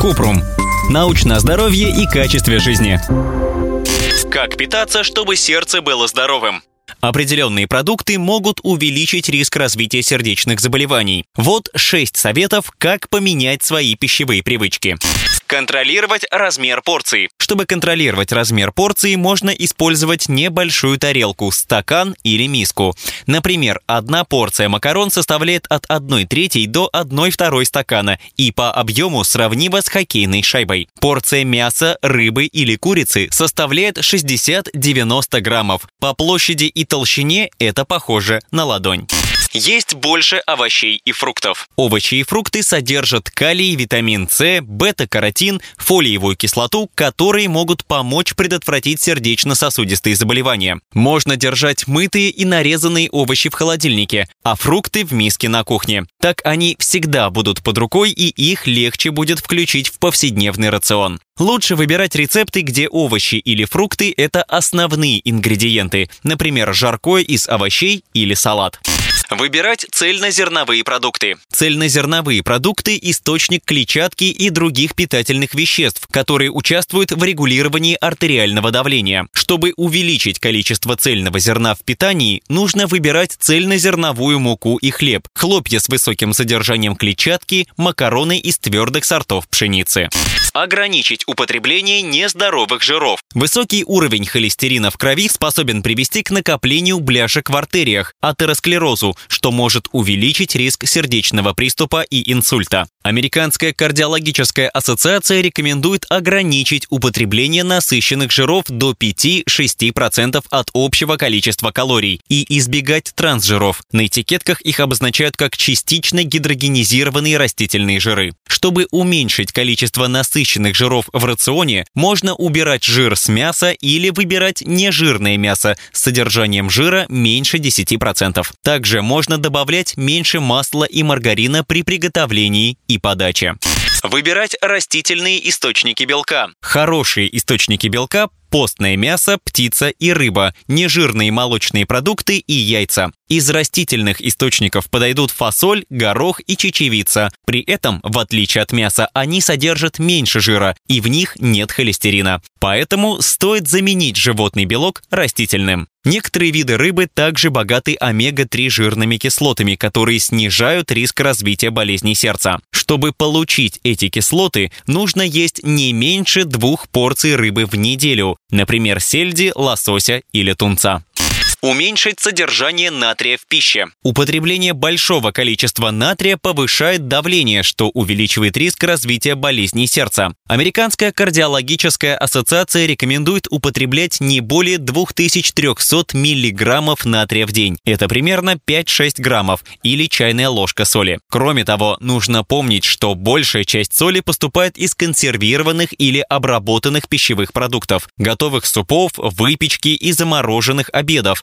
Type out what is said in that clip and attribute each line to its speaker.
Speaker 1: Купрум. Научное здоровье и качестве жизни. Как питаться, чтобы сердце было здоровым? Определенные продукты могут увеличить риск развития сердечных заболеваний. Вот 6 советов, как поменять свои пищевые привычки. Контролировать размер порции. Чтобы контролировать размер порции, можно использовать небольшую тарелку, стакан или миску. Например, одна порция макарон составляет от 1 трети до 1 второй стакана и по объему сравнима с хоккейной шайбой. Порция мяса, рыбы или курицы составляет 60-90 граммов. По площади и толщине это похоже на ладонь. Есть больше овощей и фруктов. Овощи и фрукты содержат калий, витамин С, бета-каротин, фолиевую кислоту, которые могут помочь предотвратить сердечно-сосудистые заболевания. Можно держать мытые и нарезанные овощи в холодильнике, а фрукты в миске на кухне. Так они всегда будут под рукой и их легче будет включить в повседневный рацион. Лучше выбирать рецепты, где овощи или фрукты – это основные ингредиенты, например, жаркое из овощей или салат. Выбирать цельнозерновые продукты. Цельнозерновые продукты – источник клетчатки и других питательных веществ, которые участвуют в регулировании артериального давления. Чтобы увеличить количество цельного зерна в питании, нужно выбирать цельнозерновую муку и хлеб, хлопья с высоким содержанием клетчатки, макароны из твердых сортов пшеницы. Ограничить употребление нездоровых жиров. Высокий уровень холестерина в крови способен привести к накоплению бляшек в артериях, атеросклерозу, что может увеличить риск сердечного приступа и инсульта. Американская кардиологическая ассоциация рекомендует ограничить употребление насыщенных жиров до 5-6% от общего количества калорий и избегать трансжиров. На этикетках их обозначают как частично гидрогенизированные растительные жиры. Чтобы уменьшить количество насыщенных жиров в рационе, можно убирать жир с мяса или выбирать нежирное мясо с содержанием жира меньше 10%. Также можно добавлять меньше масла и маргарина при приготовлении и подаче. Выбирать растительные источники белка. Хорошие источники белка постное мясо, птица и рыба, нежирные молочные продукты и яйца. Из растительных источников подойдут фасоль, горох и чечевица. При этом, в отличие от мяса, они содержат меньше жира, и в них нет холестерина. Поэтому стоит заменить животный белок растительным. Некоторые виды рыбы также богаты омега-3 жирными кислотами, которые снижают риск развития болезней сердца. Чтобы получить эти кислоты, нужно есть не меньше двух порций рыбы в неделю, например, сельди, лосося или тунца. Уменьшить содержание натрия в пище. Употребление большого количества натрия повышает давление, что увеличивает риск развития болезней сердца. Американская кардиологическая ассоциация рекомендует употреблять не более 2300 миллиграммов натрия в день. Это примерно 5-6 граммов или чайная ложка соли. Кроме того, нужно помнить, что большая часть соли поступает из консервированных или обработанных пищевых продуктов, готовых супов, выпечки и замороженных обедов,